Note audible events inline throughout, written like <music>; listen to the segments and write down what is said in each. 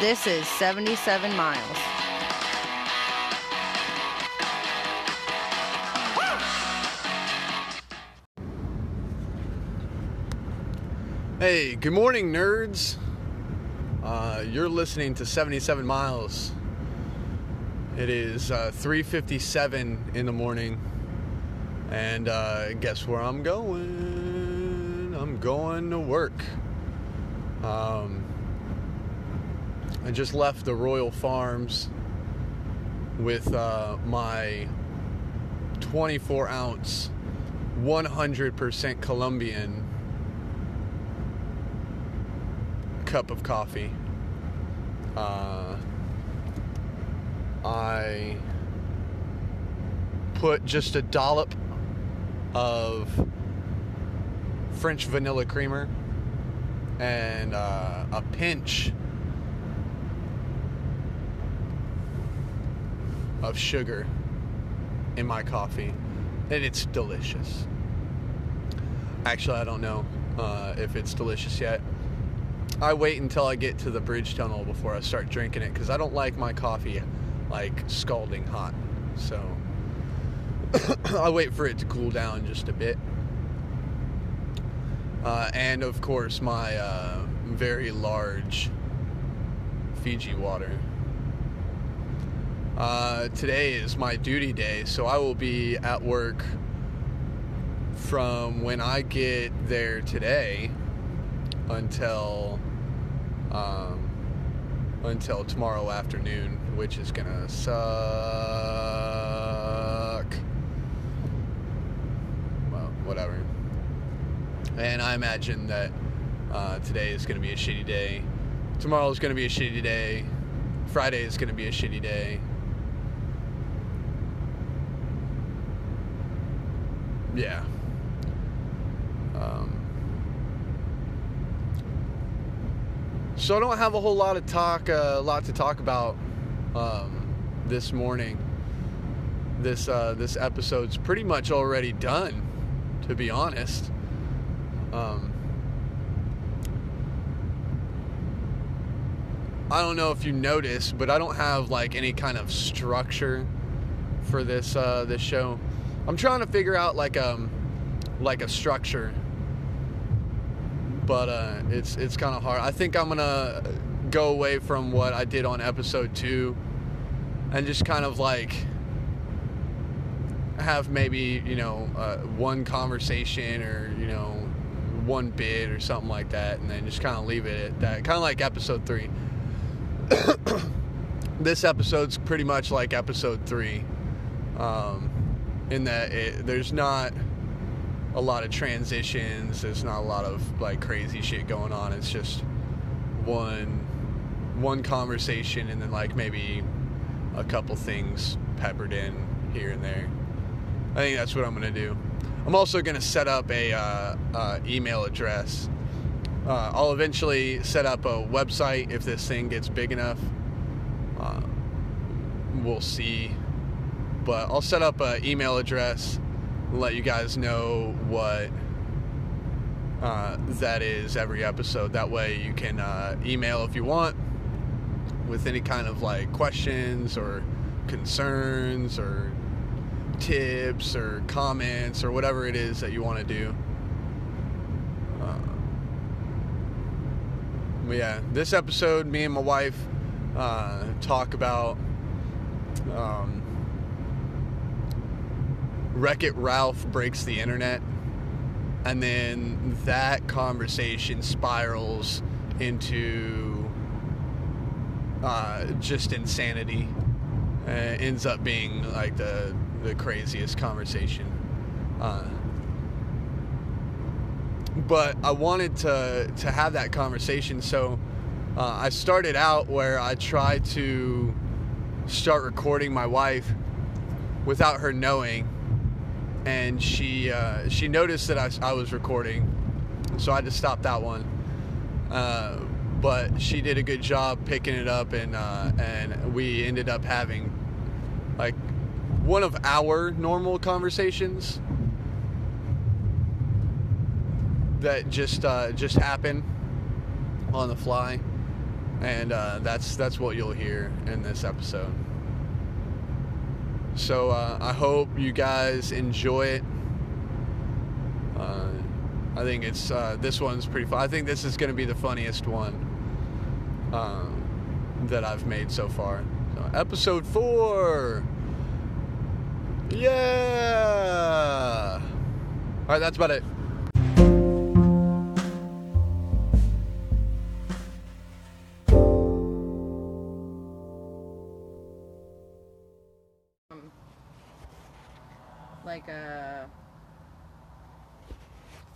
This is 77 miles. Hey, good morning, nerds. Uh, you're listening to 77 Miles. It is uh, 3:57 in the morning, and uh, guess where I'm going? I'm going to work. Um, I just left the Royal Farms with uh, my 24 ounce, 100% Colombian cup of coffee. Uh, I put just a dollop of French vanilla creamer and uh, a pinch of sugar in my coffee, and it's delicious. Actually, I don't know uh, if it's delicious yet. I wait until I get to the bridge tunnel before I start drinking it because I don't like my coffee like scalding hot. So <coughs> I wait for it to cool down just a bit. Uh, and of course, my uh, very large Fiji water. Uh, today is my duty day, so I will be at work from when I get there today until um, until tomorrow afternoon, which is gonna suck. Well, whatever. And I imagine that uh, today is gonna be a shitty day. Tomorrow is gonna be a shitty day. Friday is gonna be a shitty day. Yeah. Um, so I don't have a whole lot of talk, uh, a lot to talk about um, this morning. This uh, this episode's pretty much already done, to be honest. Um, I don't know if you noticed, but I don't have like any kind of structure for this uh, this show. I'm trying to figure out like um like a structure, but uh, it's it's kind of hard. I think I'm gonna go away from what I did on episode two, and just kind of like have maybe you know uh, one conversation or you know one bit or something like that, and then just kind of leave it at that. Kind of like episode three. <coughs> this episode's pretty much like episode three. Um, in that it, there's not a lot of transitions. There's not a lot of like crazy shit going on. It's just one one conversation and then like maybe a couple things peppered in here and there. I think that's what I'm gonna do. I'm also gonna set up a uh, uh, email address. Uh, I'll eventually set up a website if this thing gets big enough. Uh, we'll see but I'll set up an email address, and let you guys know what uh, that is every episode. That way you can uh, email if you want with any kind of like questions or concerns or tips or comments or whatever it is that you want to do. Uh, yeah, this episode, me and my wife uh, talk about. Um, Wreck It Ralph breaks the internet, and then that conversation spirals into uh, just insanity. Uh, ends up being like the the craziest conversation. Uh, but I wanted to to have that conversation, so uh, I started out where I tried to start recording my wife without her knowing and she uh, she noticed that I, I, was recording, so I had to stop that one. Uh, but she did a good job picking it up, and uh, and we ended up having like one of our normal conversations that just uh, just happened on the fly, and uh, that's that's what you'll hear in this episode. So uh, I hope you guys enjoy it. Uh, I think it's uh, this one's pretty fun. I think this is going to be the funniest one um, that I've made so far. So, episode four. Yeah. All right, that's about it. A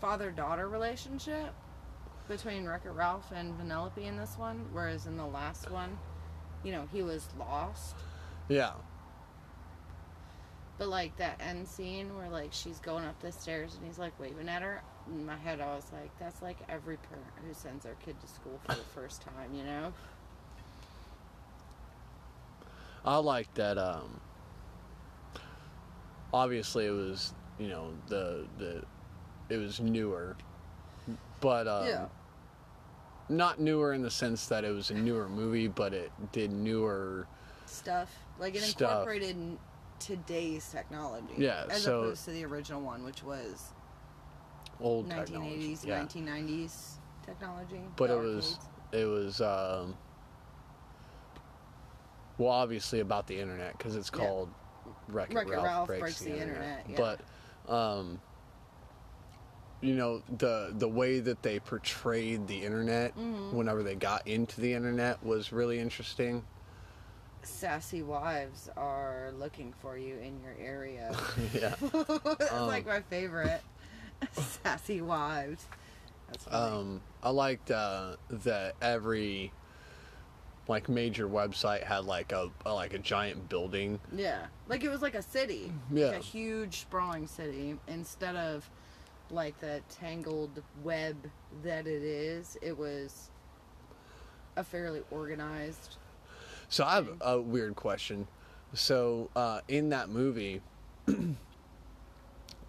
father daughter relationship between Wreck It Ralph and Vanellope in this one, whereas in the last one, you know, he was lost. Yeah. But like that end scene where like she's going up the stairs and he's like waving at her. In my head, I was like, that's like every parent who sends their kid to school for the first time, you know? I like that. Um, obviously, it was you know the the it was newer, but um, Yeah. not newer in the sense that it was a newer movie, but it did newer. Stuff like it Stuff. incorporated today's technology, Yeah, as so- opposed to the original one, which was Old 1980s, technology. Yeah. 1990s technology. but it was it was um, well obviously about the internet because it's Yeah. Wreck-It Wreck-It Ralph, Ralph breaks, Breaks the, the internet, Internet, but um, you know the the way that they portrayed the internet Mm-hmm. whenever they got into the internet was really interesting sassy wives are looking for you in your area. <laughs> <laughs> yeah That's Um, like my favorite. <laughs> sassy wives. Um, I liked uh, that every like major website had like a, a like a giant building yeah, like it was like a city, Yeah. like a huge sprawling city. Instead of like the tangled web that it is, it was a fairly organized. So I have a weird question. So uh, in that movie, <clears throat>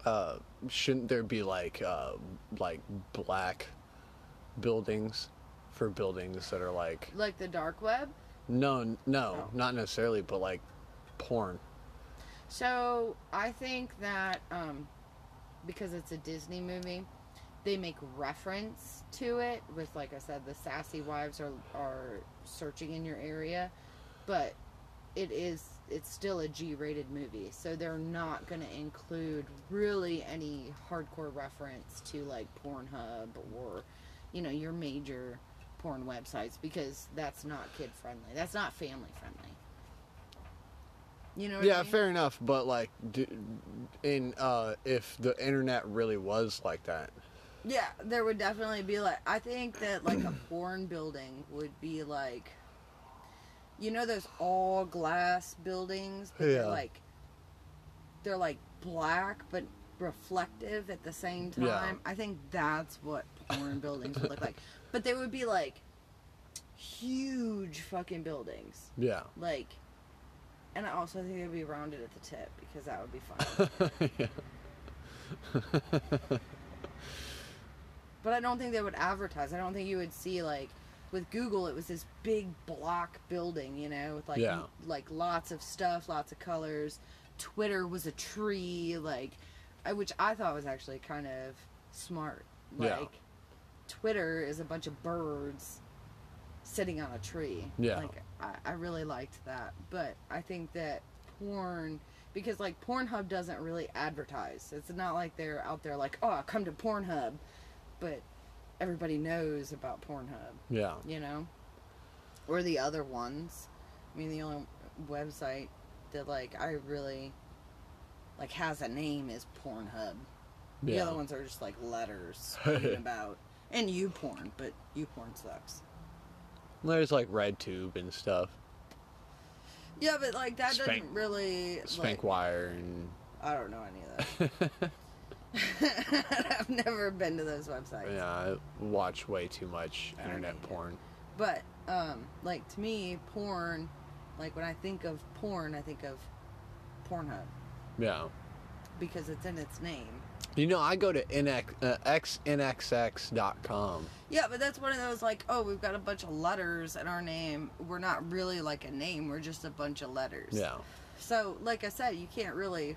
uh, shouldn't there be like uh, like black buildings for buildings that are like Like the dark web. no no not necessarily but like porn. So I think that um, because it's a Disney movie, they make reference to it with, like I said, the sassy wives are are searching in your area, but it is it's still a G-rated movie, so they're not going to include really any hardcore reference to like Pornhub or you know your major porn websites because that's not kid friendly. That's not family friendly. You know what I Yeah, mean? fair enough. But like, in uh, if the internet really was like that, Yeah, there would definitely be like I think that like a <clears throat> porn building would be like you know those all glass buildings but Yeah. they're like they're like black but reflective at the same time. Yeah. I think that's what porn buildings would look like. <laughs> But they would be like huge fucking buildings. yeah, Like and I also think they'd be rounded at the tip because that would be fun. yeah. <laughs> But I don't think they would advertise. I don't think you would see like with Google it was this big block building, you know, with like Yeah. like lots of stuff, lots of colors. Twitter was a tree, like which I thought was actually kind of smart. Like Yeah. Twitter is a bunch of birds sitting on a tree. Yeah. Like I, I really liked that. But I think that porn because like Pornhub doesn't really advertise. It's not like they're out there like, oh, come to Pornhub, but everybody knows about Pornhub, yeah. you know, or the other ones. I mean, the only website that like I really like has a name is Pornhub. The Yeah. other ones are just like letters <laughs> about and YouPorn, but YouPorn sucks. There's like RedTube and stuff, Yeah, but like that Spank- doesn't really Spank like, Wire, and I don't know any of that. <laughs> <laughs> I've never been to those websites. yeah, I watch way too much internet porn. But um, like to me, porn, like when I think of porn, I think of Pornhub Yeah, because it's in its name. You know, I go to NX, uh, xnxx.com. Yeah, but that's one of those like, oh, we've got a bunch of letters in our name. We're not really like a name. We're just a bunch of letters. Yeah. So, like I said, you can't really.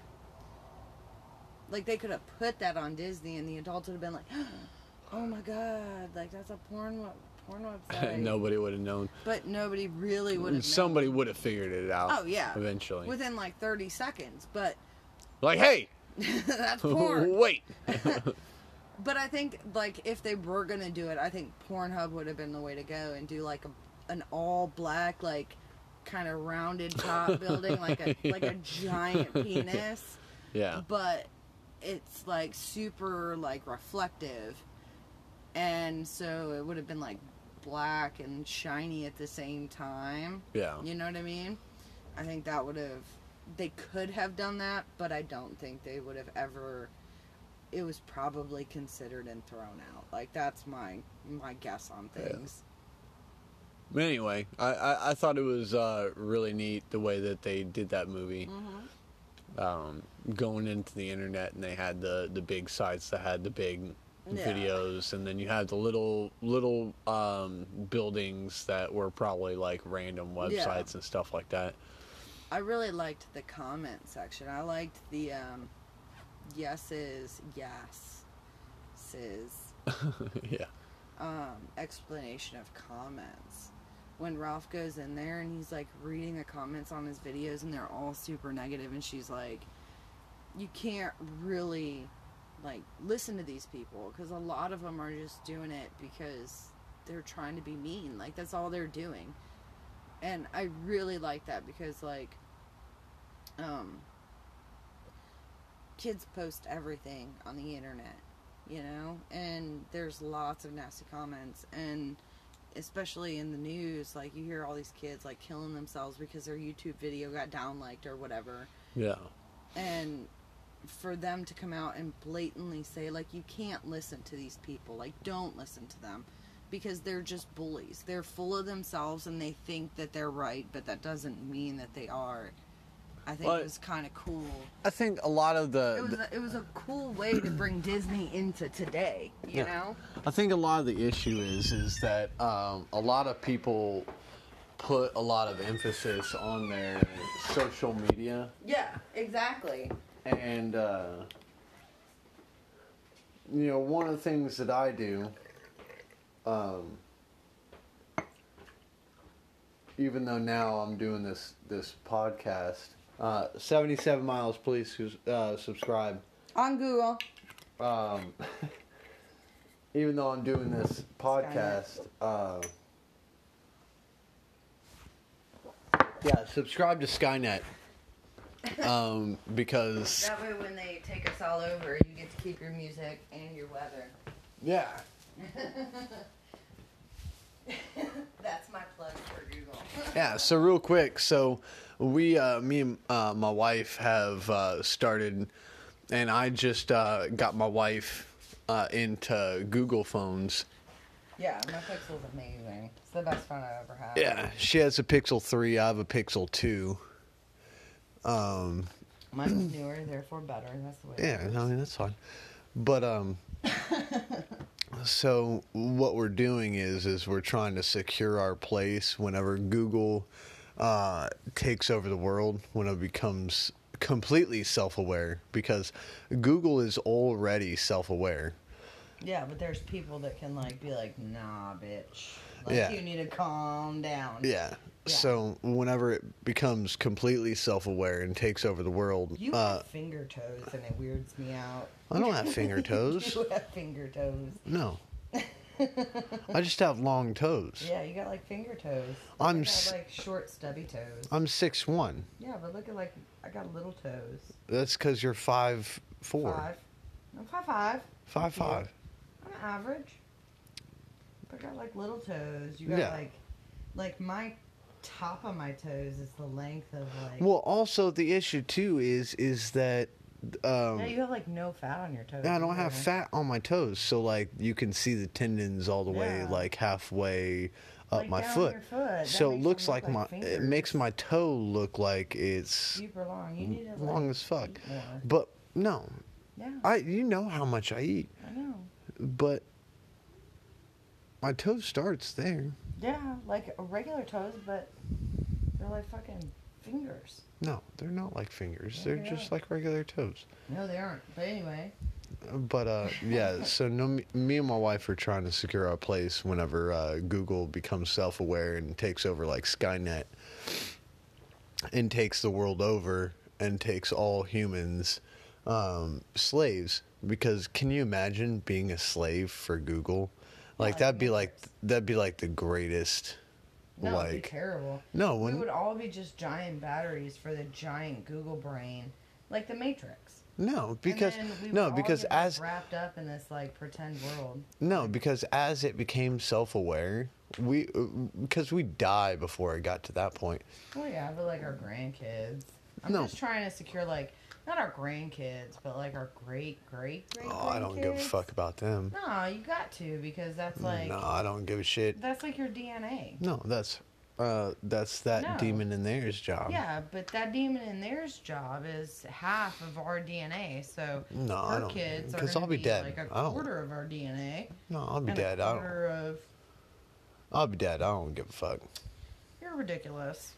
Like they could have put that on Disney, and the adults would have been like, <gasps> "Oh my god, like that's a porn porn <laughs> website." Nobody would have known. But nobody really would have. Somebody would have figured it out. Oh yeah. Eventually. Within like thirty seconds, but like, hey, <laughs> that's <laughs> porn. wait. <laughs> But I think like if they were gonna do it, I think Pornhub would have been the way to go and do like a, an all black like kind of rounded top building like a like a giant penis, yeah. but it's like super like reflective, and so it would have been like black and shiny at the same time. Yeah. You know what I mean? I think that would have they could have done that, but I don't think they would have ever it was probably considered and thrown out. Like that's my my guess on things. But anyway, I, I, I thought it was uh, really neat the way that they did that movie. Mm-hmm. Um, going into the internet, and they had the, the big sites that had the big Yeah. videos, and then you had the little little um, buildings that were probably like random websites Yeah. and stuff like that. I really liked the comment section. I liked the um yeses, yes, sis <laughs> yeah. um explanation of comments. When Ralph goes in there and he's like reading the comments on his videos and they're all super negative and she's like you can't really like listen to these people because a lot of them are just doing it because they're trying to be mean like that's all they're doing and i really like that because like um kids post everything on the internet you know? And there's lots of nasty comments. And especially in the news like you hear all these kids like killing themselves because their youtube video got downliked or whatever. Yeah. and for them to come out and blatantly say like you can't listen to these people. Like don't listen to them because they're just bullies. They're full of themselves and they think that they're right but that doesn't mean that they are. I think Well, it was kind of cool. I think a lot of the, it was, a, it was a cool way to bring disney into today you Yeah. know? I think a lot of the issue is is that um, a lot of people put a lot of emphasis on their social media. Yeah exactly. And uh, you know one of the things that I do um, even though now I'm doing this this podcast uh, 77 miles please uh, subscribe. On google. Um, <laughs> even though I'm doing this podcast, uh, yeah, subscribe to Skynet. <laughs> Um, because that way when they take us all over you get to keep your music and your weather. Yeah, <laughs> <laughs> that's my plug for google <laughs> yeah. So real quick, so we, uh, me and uh, my wife have uh, started, and I just uh, got my wife uh, into Google phones. Yeah, my Pixel's amazing. It's the best phone I've ever had. Yeah, she has a Pixel three. I have a Pixel two. Um, Mine's newer, therefore better. That's the way. Yeah, I mean that's fine. But um <laughs> so what we're doing is is we're trying to secure our place whenever Google uh takes over the world, when it becomes completely self-aware because Google is already self-aware. Yeah, but there's people that can like be like, nah, bitch. Like Yeah. you need to calm down. Yeah. Yeah. So whenever it becomes completely self-aware and takes over the world, You uh have finger toes and it weirds me out. I don't have finger <laughs> toes. you have finger toes. No. <laughs> I just have long toes. Yeah, you got like finger toes. I'm I got like short stubby toes. I'm six one. yeah, but look at like I got little toes. That's because you're five four, Five. I'm five five. five five. I'm average. But I got like little toes. You got Yeah. like, like my top of my toes is the length of like. Well, also the issue too is is that um, yeah, you have like no fat on your toes. Yeah, I don't have fat on my toes, so like you can see the tendons all the way Yeah. like halfway up Like, my down foot. your foot. So it looks them like, look my like it makes my toe look like it's super long. You need like, long as fuck. But no, Yeah, I you know how much I eat, I know. but my toe starts there. Yeah, like regular toes, but they're like fucking fingers. No, they're not like fingers. They're they just like regular toes. No, they aren't. But anyway, But uh, yeah, <laughs> so no, me- me and my wife are trying to secure our place whenever uh, Google becomes self-aware and takes over like Skynet and takes the world over and takes all humans um, slaves. Because can you imagine being a slave for Google? Like that'd be like that'd be like the greatest. No, it'd be like terrible. no, we would all be just giant batteries for the giant Google brain, like the Matrix. no because and then we would no because like, as wrapped up in this like pretend world. No, because as it became self-aware, we uh, because we die before it got to that point. Well, yeah, but like our grandkids. I'm No. just trying to secure like not our grandkids, but like our great great great. Oh, I don't give a fuck about them. No, you got to because that's like no, I don't give a shit. that's like your DNA. No, that's uh that's that No. demon in there's job. Yeah, but that demon in theirs job is half of our DNA. So No, I our don't- kids are 'cause gonna I'll be be dead. like a I don't- quarter of our DNA. No, I'll be and dead. A I don't. of I'll be dead. I don't give a fuck. you're ridiculous.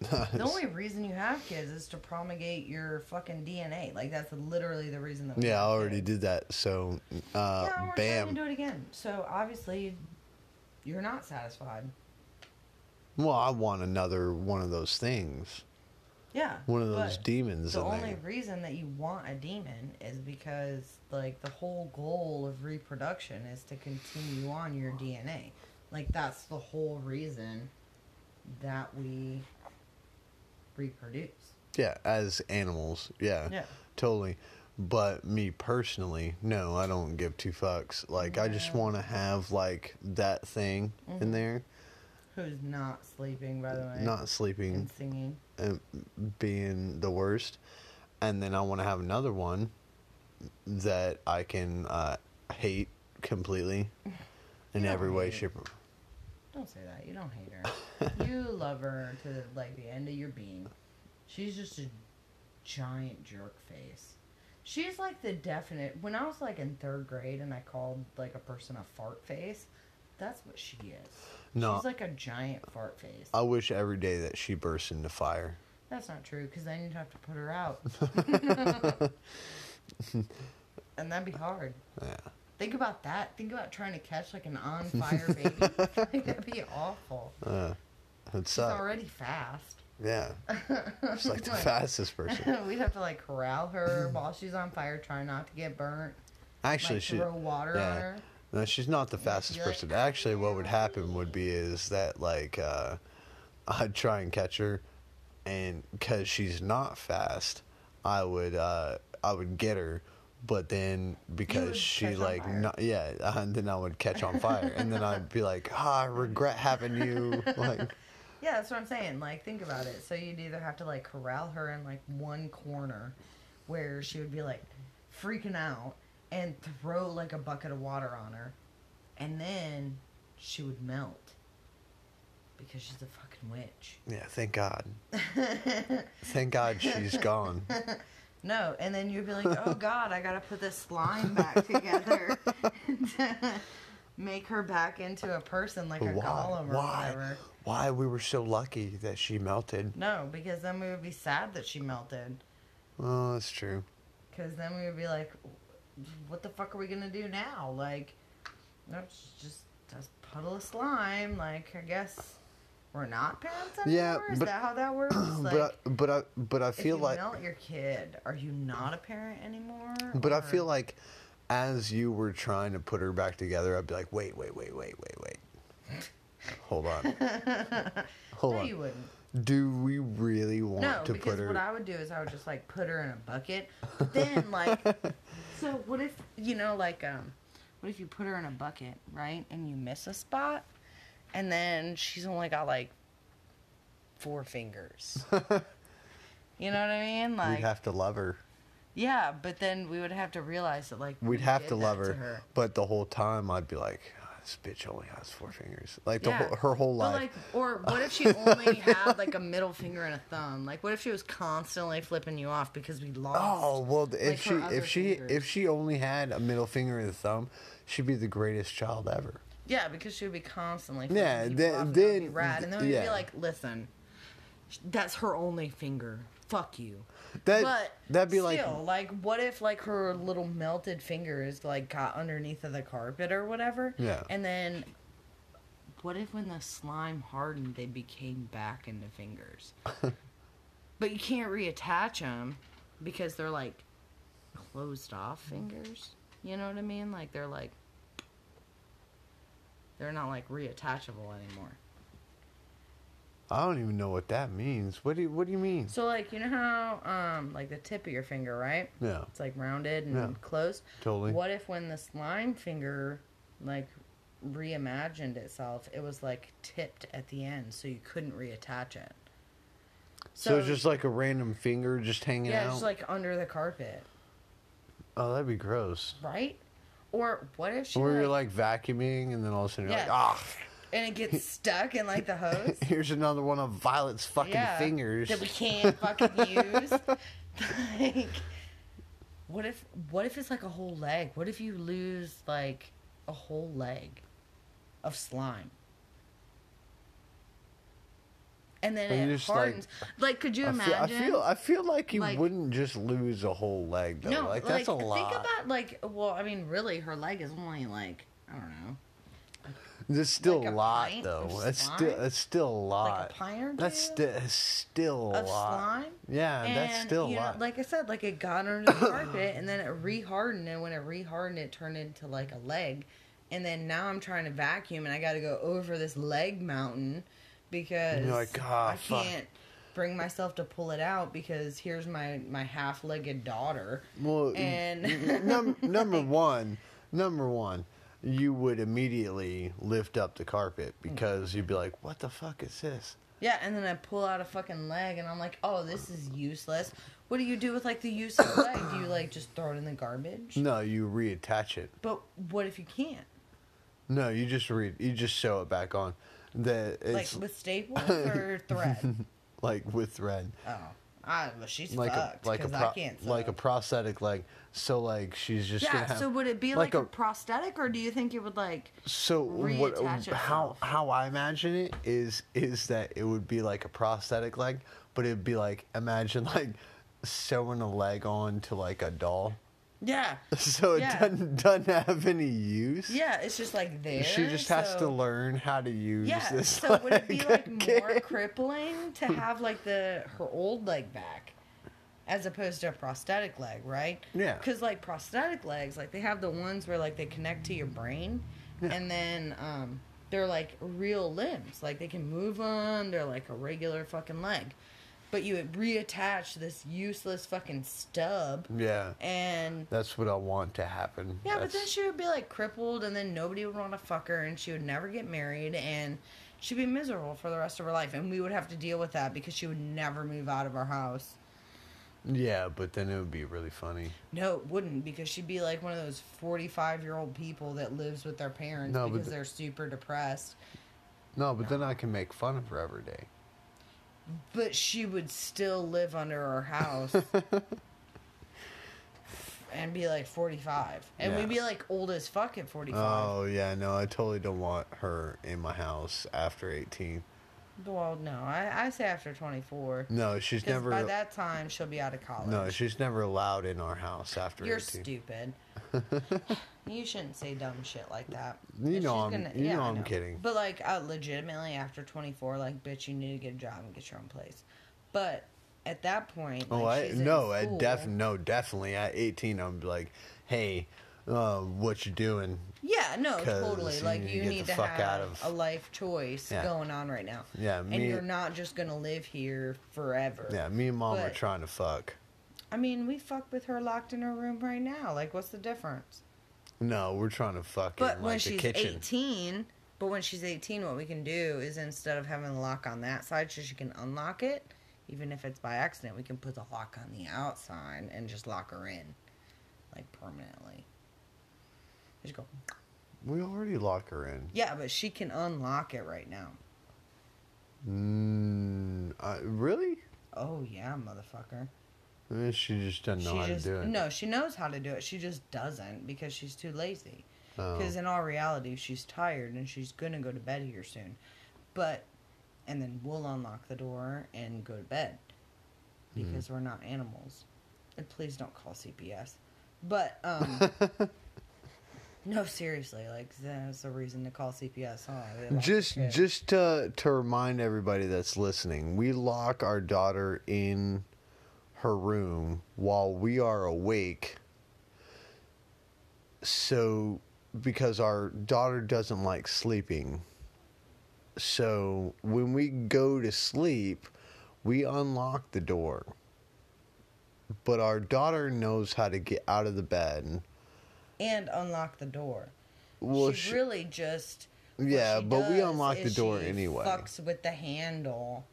The only reason you have kids is to promulgate your fucking DNA. Like that's literally the reason that. we yeah, I already kids. did that. So, uh, yeah, we're trying bam. to do it again. So obviously, you're not satisfied. Well, I want another one of those things. Yeah. One of those demons The only there. reason that you want a demon is because, like, the whole goal of reproduction is to continue on your DNA. Like, that's the whole reason that we reproduce. Yeah, as animals. Yeah. Yeah. Totally. But me personally, no, I don't give two fucks. Like, I just want to have, like, that thing in Mhm. there, Who's not sleeping, by the way? not sleeping And singing. and being the worst. And then I want to have another one that I can uh, hate completely <laughs> in every way, shape, or Don't say that. You don't hate her. You love her to, like, the end of your being. She's just a giant jerk face. She's like the definite. When I was like in third grade and I called like a person a fart face, that's what she is. No. She's like a giant fart face. I wish every day that she bursts into fire. That's not true because then you'd have to put her out. <laughs> and that'd be hard. Yeah. Think about that. Think about trying to catch like an on fire baby. <laughs> like, that'd be awful. Uh, it She's sucks. already fast. Yeah. She's like the <laughs> fastest person. <laughs> We'd have to like corral her <laughs> while she's on fire, trying not to get burnt. Actually, like, she. throw water yeah. on her. No, she's not the fastest like, person. Actually, what would happen would be is that like uh, I'd try and catch her, and because she's not fast, I would uh, I would get her, but then because would she catch on like fire. not yeah, and then I would catch on fire, and then I'd be like, ah, I regret having you. Like, Yeah, that's what I'm saying. Like, think about it. So you'd either have to like corral her in like one corner, where she would be like freaking out, and throw like a bucket of water on her, and then she would melt because she's a fucking witch. yeah, thank God, <laughs> thank God she's gone. <laughs> No, and then you'd be like, "Oh God, I gotta put this slime back together to <laughs> make her back into a person like a Why? golem or Why? whatever." Why we were so lucky that she melted? No, because then we would be sad that she melted. Oh, that's true. Because then we would be like, "What the fuck are we gonna do now?" Like, it's just just puddle of slime. Like, I guess we're not parents anymore. Yeah, Is but- that how that works? <clears throat> Like, but I, but I but I if feel you like melt your kid, are you not a parent anymore? But I feel like as you were trying to put her back together, I'd be like, wait, wait, wait, wait, wait, wait. Hold on. <laughs> Hold no, on. you wouldn't. Do we really want No, to put her? No, because what I would do is I would just like put her in a bucket. But then like, <laughs> so what if you know like um, what if you put her in a bucket right and you miss a spot, and then she's only got like four fingers. <laughs> you know what I mean? Like, We'd have to love her. Yeah, but then we would have to realize that like We'd we have to love that her, but the whole time I'd be like, "Ah, this bitch only has four fingers. Like the Yeah. whole, her whole But life. like, or what if she <laughs> only had like a middle finger and a thumb? Like, what if she was constantly flipping you off because we lost? Oh well, if like, she if she fingers. if she only had a middle finger and a thumb, she'd be the greatest child ever. Yeah, because she would be constantly flipping Yeah, then- off and that would be then- rad, and then we'd yeah. be like, listen, that's her only finger. Fuck you. That but that'd be like still, like, what if like her little melted fingers like got underneath of the carpet or whatever? Yeah. And then, what if when the slime hardened, they became back into fingers? <laughs> but you can't reattach them because they're like closed off mm-hmm. fingers. You know what I mean? Like they're like they're not like reattachable anymore. I don't even know what that means. What do you What do you mean? So like you know how um like the tip of your finger, right? Yeah, It's like rounded and Yeah. closed. totally. What if when the slime finger like reimagined itself, it was like tipped at the end so you couldn't reattach it. So, it's just like a random finger just hanging yeah, out. Yeah, just like under the carpet, oh, that'd be gross. right? Or what if she Or you're like, like vacuuming, and then all of a sudden you're Yeah. like, ah, and it gets <laughs> stuck in like the hose? here's another one of Violet's fucking Yeah, fingers. that we can't fucking <laughs> use. <laughs> like, what if what if it's like a whole leg? What if you lose like a whole leg of slime? And then And it just, like- hardens. Like, could you I feel, I imagine? feel I feel like you like- wouldn't just lose a whole leg though. no, like that's a lot. Think about like, well, I mean, really, her leg is only like I don't know, There's still like a a lot though. That's slime? still that's still a lot. like a pint or two that's still that's still a lot. slime. Yeah, that's still a you know, lot. like I said, like it got under the carpet and then it rehardened, and when it rehardened, it turned into like a leg. And then now I'm trying to vacuum, and I got to go over this leg mountain because like, "Ah, I fuck." can't bring myself to pull it out because here's my my half-legged daughter. well, and- num- <laughs> number one, number one, you would immediately lift up the carpet because you'd be like, "What the fuck is this?" Yeah, and then I pull out a fucking leg, and I'm like, oh, this is useless. What do you do with like the useless leg? Do you like just throw it in the garbage? No, you reattach it. But what if you can't? No, you just re you just sew it back on. That it's Like with staples or thread? <laughs> like with thread. Oh, Ah, I, well, she's like fucked a like a pro- I can't. Sew. like a prosthetic leg. So like she's just gonna yeah. have So would it be like like, a, a- prosthetic, or do you think it would like? so what how how I imagine it is is that it would be like a prosthetic leg, but it'd be like imagine like sewing a leg on to like a doll. Yeah. <laughs> So it Yeah. doesn't doesn't have any use. Yeah, it's just like there. She just has to learn how to use Yeah. this. So would it be <laughs> like more crippling to <laughs> have like the her old leg back, as opposed to a prosthetic leg, right? Yeah. Because like prosthetic legs, like they have the ones where like they connect to your brain, Yeah. and then um, they're like real limbs, like they can move them. They're like a regular fucking leg, but you would reattach this useless fucking stub, Yeah. and That's what I want to happen. yeah, but then she would be like crippled, and then nobody would want to fuck her, and she would never get married, and she'd be miserable for the rest of her life, and we would have to deal with that because she would never move out of our house. Yeah, but then it would be really funny. No, it wouldn't because she'd be like one of those forty-five-year-old people that lives with their parents No, because the- they're super depressed. No, but then I can make fun of her every day. But she would still live under our house. <laughs> And be like 45. And Yeah. we'd be like old as fuck at 45. Oh yeah, no, I totally don't want her in my house after eighteen. Well, no, I, I say after 24. No, she's never. by that time, she'll be out of college. no, she's never allowed in our house after You're eighteen. stupid. <laughs> you shouldn't say dumb shit like that. You know I'm- you know I I'm kidding. But like, uh, legitimately, after 24, like, bitch, you need to get a job and get your own place. But at that point, Oh, like, I she's no, I def no, definitely at eighteen, I'm like, hey, uh, what you doing? Yeah, no, totally. Like, you need to fuck have out of- a life choice Yeah. going on right now. Yeah, me, and you're not just gonna live here forever. yeah, me and mom are trying to fuck. I mean, we fuck with her locked in her room right now. Like, what's the difference? No, we're trying to fuck But in when like the she's kitchen. 18, but when she's 18, what we can do is instead of having the lock on that side, so she can unlock it, even if it's by accident, we can put the lock on the outside and just lock her in, like permanently. Just go. We already lock her in. Yeah, but she can unlock it right now. Mm, uh, really? Oh yeah, motherfucker. Eh, She just doesn't know she how just to do it. no, she knows how to do it. She just doesn't because she's too lazy. Oh. Because in all reality, she's tired and she's gonna go to bed here soon. But, and then we'll unlock the door and go to bed because we're not animals. And please don't call CPS. But um, <laughs> no, seriously, like that's a reason to call CPS. Huh? Just just to to remind everybody that's listening, we lock our daughter in her room while we are awake. So because our daughter doesn't like sleeping. So when we go to sleep, we unlock the door. But our daughter knows how to get out of the bed. and unlock the door. Well, she she- really just Yeah, but we unlock the door anyway. Fucks with the handle.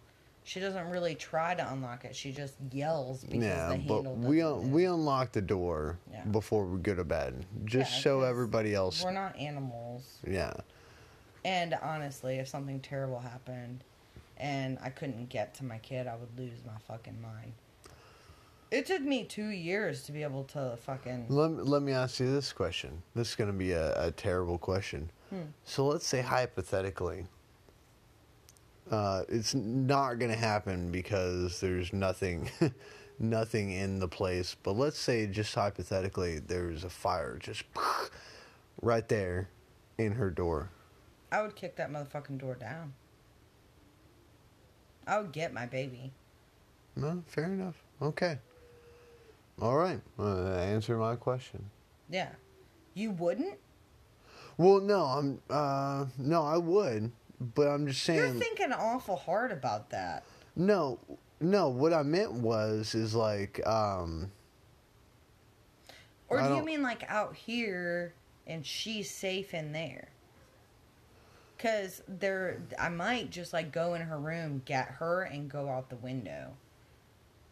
She doesn't really try to unlock it. She just yells because Yeah, the but handle. we doesn't un- we unlock the door Yeah. before we go to bed, just Yeah, so 'cause everybody else. We're not animals. Yeah, And honestly, if something terrible happened, and I couldn't get to my kid, I would lose my fucking mind. It took me two years to be able to fucking. let me, let me ask you this question. This is going to be a, a terrible question. Hmm. So let's say hypothetically, uh, it's not going to happen because there's nothing, <laughs> nothing in the place. But let's say just hypothetically, there's a fire just <laughs> right there in her door. I would kick that motherfucking door down. I would get my baby. No, fair enough. Okay. All right. Uh, answer my question. Yeah. You wouldn't? Well, no, I'm. Uh, no, I would, but I'm just saying. You're thinking awful hard about that. no, no. What I meant was, is like, um, Or I do you mean like out here and she's safe in there? Cause there, I might just like go in her room, get her, and go out the window,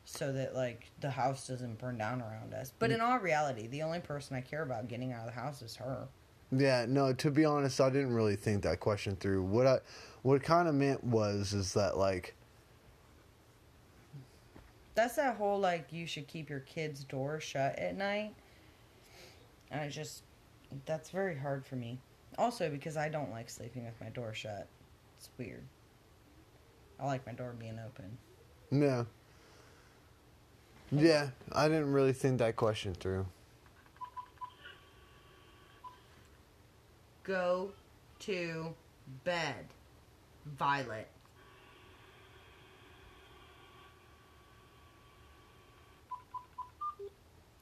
so that like the house doesn't burn down around us. But in all reality, the only person I care about getting out of the house is her. Yeah. No, to be honest, I didn't really think that question through. What I, what it kind of meant was, is that like, That's that whole like you should keep your kid's door shut at night. And I just that's very hard for me. Also because I don't like sleeping with my door shut. It's weird. I like my door being open. yeah, yeah. I didn't really think that question through. Go to bed. Violet.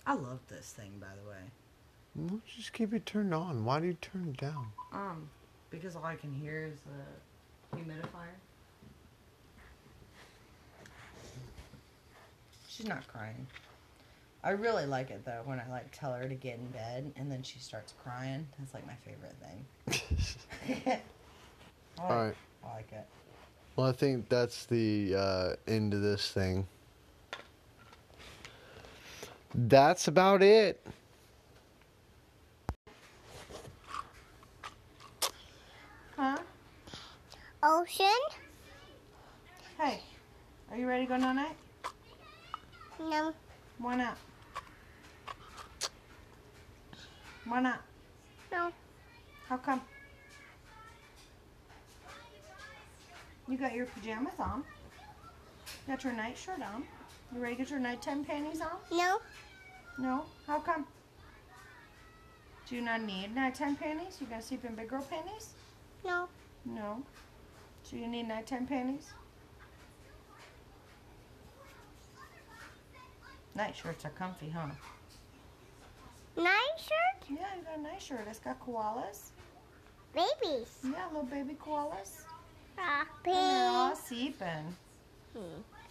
I love this thing by the way. Well, just keep it turned on. Why do you turn it down? Um, because all I can hear is the humidifier. She's not crying. I really like it though when I like tell her to get in bed and then she starts crying. That's like my favorite thing. <laughs> <laughs> I like, All right. I like it. Well, I think that's the uh, end of this thing. That's about it. Huh? Ocean? Hey, are you ready to go night night? No. Why not? Why not? No. How come? You got your pajamas on. You Got your night shirt on. You ready to get your nighttime panties on? No. No? How come? Do you not need nighttime panties? You gonna sleep in big girl panties? No. No. Do you need nighttime panties? Night shirts are comfy, huh? Night shirt? Yeah, you got a nice shirt. It's got koalas. Babies. Yeah, little baby koalas. Ah, And they're all sleeping.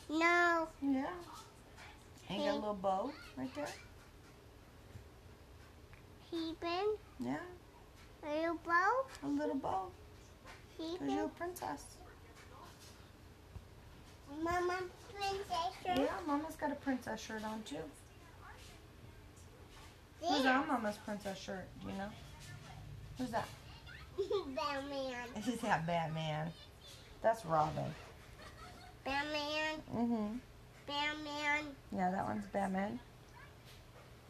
No. Yeah. And you got a little bow right there. Peeping. Yeah, A Little bow. a little bow. Because Peeping. you're a princess. Mama, princess shirt. Yeah, Mama's got a princess shirt on too. Who's on Mama's princess shirt? Do you know? Who's that? <laughs> Batman. <laughs> Is that Batman? That's Robin. Batman. Mm-hmm. Batman. Yeah, that one's Batman.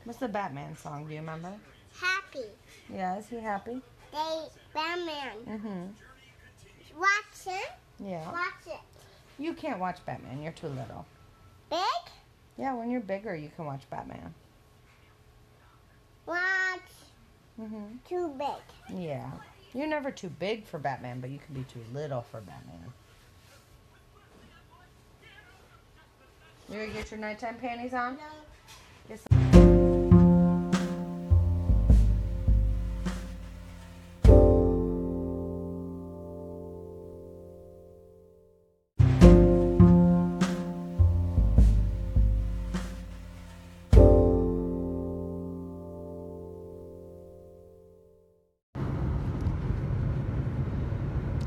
What's the Batman song? Do you remember? Happy. Yeah, is he happy? They Batman. Mm-hmm. Watch it. Yeah. Watch it. You can't watch Batman. You're too little. Big. Yeah, when you're bigger, you can watch Batman. Watch. Mm-hmm. Too big. Yeah. You're never too big for Batman, but you can be too little for Batman. You gonna get your nighttime panties on? No.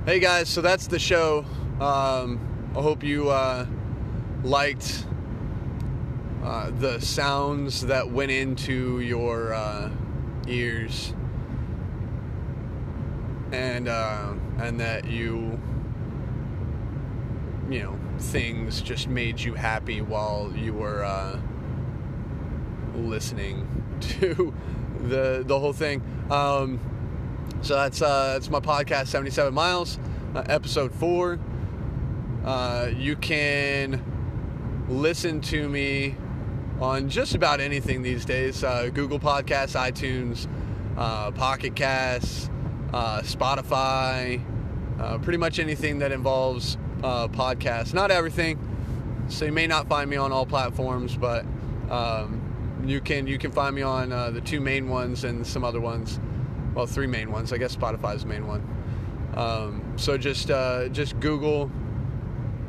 Hey guys, so that's the show. Um, I hope you uh, liked uh, the sounds that went into your uh, ears, and uh, and that you, you know, things just made you happy while you were uh, listening <laughs> to the the whole thing. Um, so that's uh, that's my podcast, 77 Miles, uh, episode four. Uh, you can listen to me on just about anything these days: uh, Google Podcasts, iTunes, uh, Pocket Casts, uh, Spotify, uh, pretty much anything that involves uh, podcasts. Not everything, so you may not find me on all platforms, but um, you can you can find me on the two main ones and some other ones well, three main ones. I guess Spotify's the main one. Um, so just uh, just Google,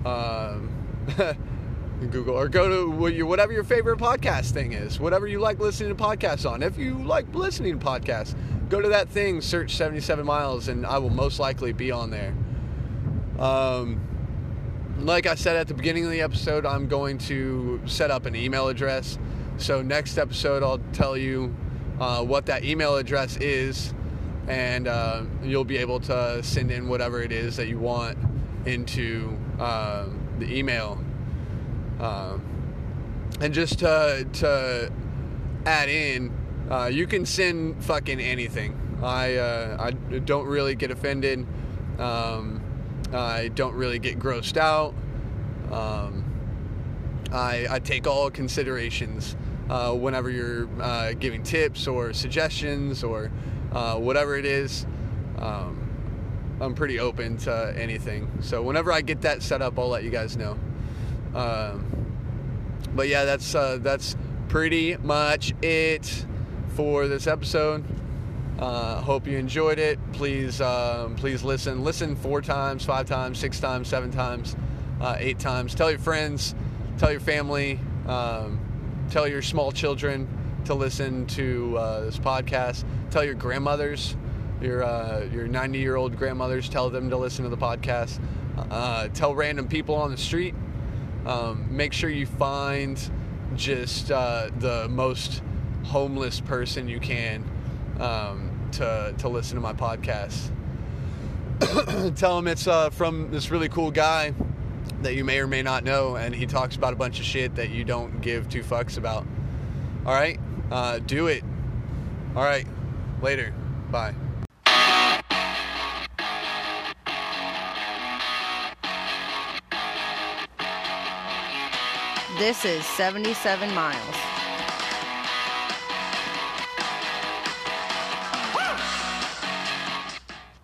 um, <laughs> Google, or go to whatever your favorite podcast thing is, whatever you like listening to podcasts on. If you like listening to podcasts, go to that thing, search 77 miles, and I will most likely be on there. Um, like I said at the beginning of the episode, I'm going to set up an email address. So next episode, I'll tell you uh, what that email address is, and uh, you'll be able to send in whatever it is that you want into uh, the email. Um, and just to, to add in, uh, you can send fucking anything. I uh, I don't really get offended. Um, I don't really get grossed out. Um, I, I take all considerations uh, whenever you're uh, giving tips or suggestions or uh, whatever it is. Um, I'm pretty open to anything. So whenever I get that set up, I'll let you guys know. Um, but yeah, that's uh, that's pretty much it for this episode. Uh, hope you enjoyed it. Please, um, please listen. Listen four times, five times, six times, seven times, uh, eight times. Tell your friends, tell your family, um, tell your small children to listen to uh, this podcast. Tell your grandmothers, your uh, your 90 year old grandmothers. Tell them to listen to the podcast. Uh, tell random people on the street. Um, make sure you find just uh, the most homeless person you can um, to to listen to my podcast. <coughs> Tell them it's uh, from this really cool guy that you may or may not know, and he talks about a bunch of shit that you don't give two fucks about. All right, uh, do it. All right, later. Bye. This is 77 miles.